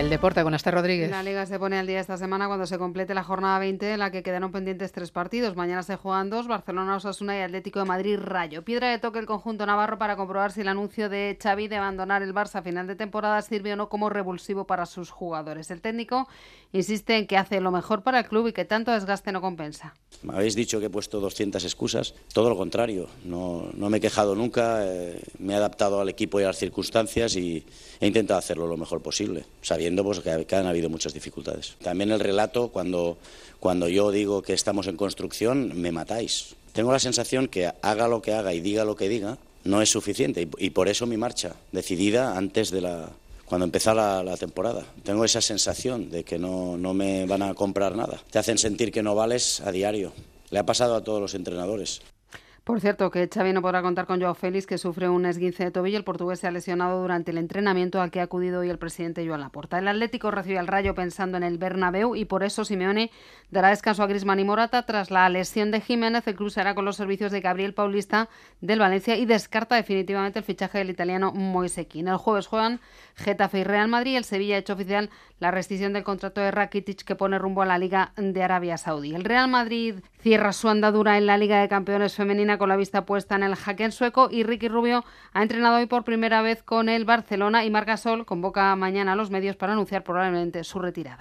el deporte con Esther Rodríguez. La liga se pone al día esta semana cuando se complete la jornada 20 en la que quedaron pendientes tres partidos. Mañana se juegan dos, Barcelona, Osasuna y Atlético de Madrid Rayo. Piedra de toque el conjunto navarro para comprobar si el anuncio de Xavi de abandonar el Barça a final de temporada sirve o no como revulsivo para sus jugadores. El técnico insiste en que hace lo mejor para el club y que tanto desgaste no compensa. Me habéis dicho que he puesto 200 excusas. Todo lo contrario. No, no me he quejado nunca. Eh, me he adaptado al equipo y a las circunstancias y he intentado hacerlo lo mejor posible, sabiendo pues, que, han habido muchas dificultades. También el relato, cuando, cuando yo digo que estamos en construcción, me matáis. Tengo la sensación que haga lo que haga y diga lo que diga, no es suficiente y, y por eso mi marcha, decidida antes de la, cuando empezara la, la, temporada. Tengo esa sensación de que no, no me van a comprar nada. Te hacen sentir que no vales a diario. Le ha pasado a todos los entrenadores. Por cierto, que Xavi no podrá contar con Joao Félix, que sufre un esguince de tobillo. El portugués se ha lesionado durante el entrenamiento al que ha acudido hoy el presidente Joan Laporta. El Atlético recibe al Rayo pensando en el Bernabéu y por eso Simeone dará descanso a Griezmann y Morata. Tras la lesión de Jiménez, el club será con los servicios de Gabriel Paulista del Valencia y descarta definitivamente el fichaje del italiano Moisekin. El jueves juegan Getafe y Real Madrid. El Sevilla ha hecho oficial la rescisión del contrato de Rakitic que pone rumbo a la Liga de Arabia Saudí. El Real Madrid cierra su andadura en la Liga de Campeones Femenina con la vista puesta en el jaque sueco y Ricky Rubio ha entrenado hoy por primera vez con el Barcelona y Marc Gasol convoca mañana a los medios para anunciar probablemente su retirada.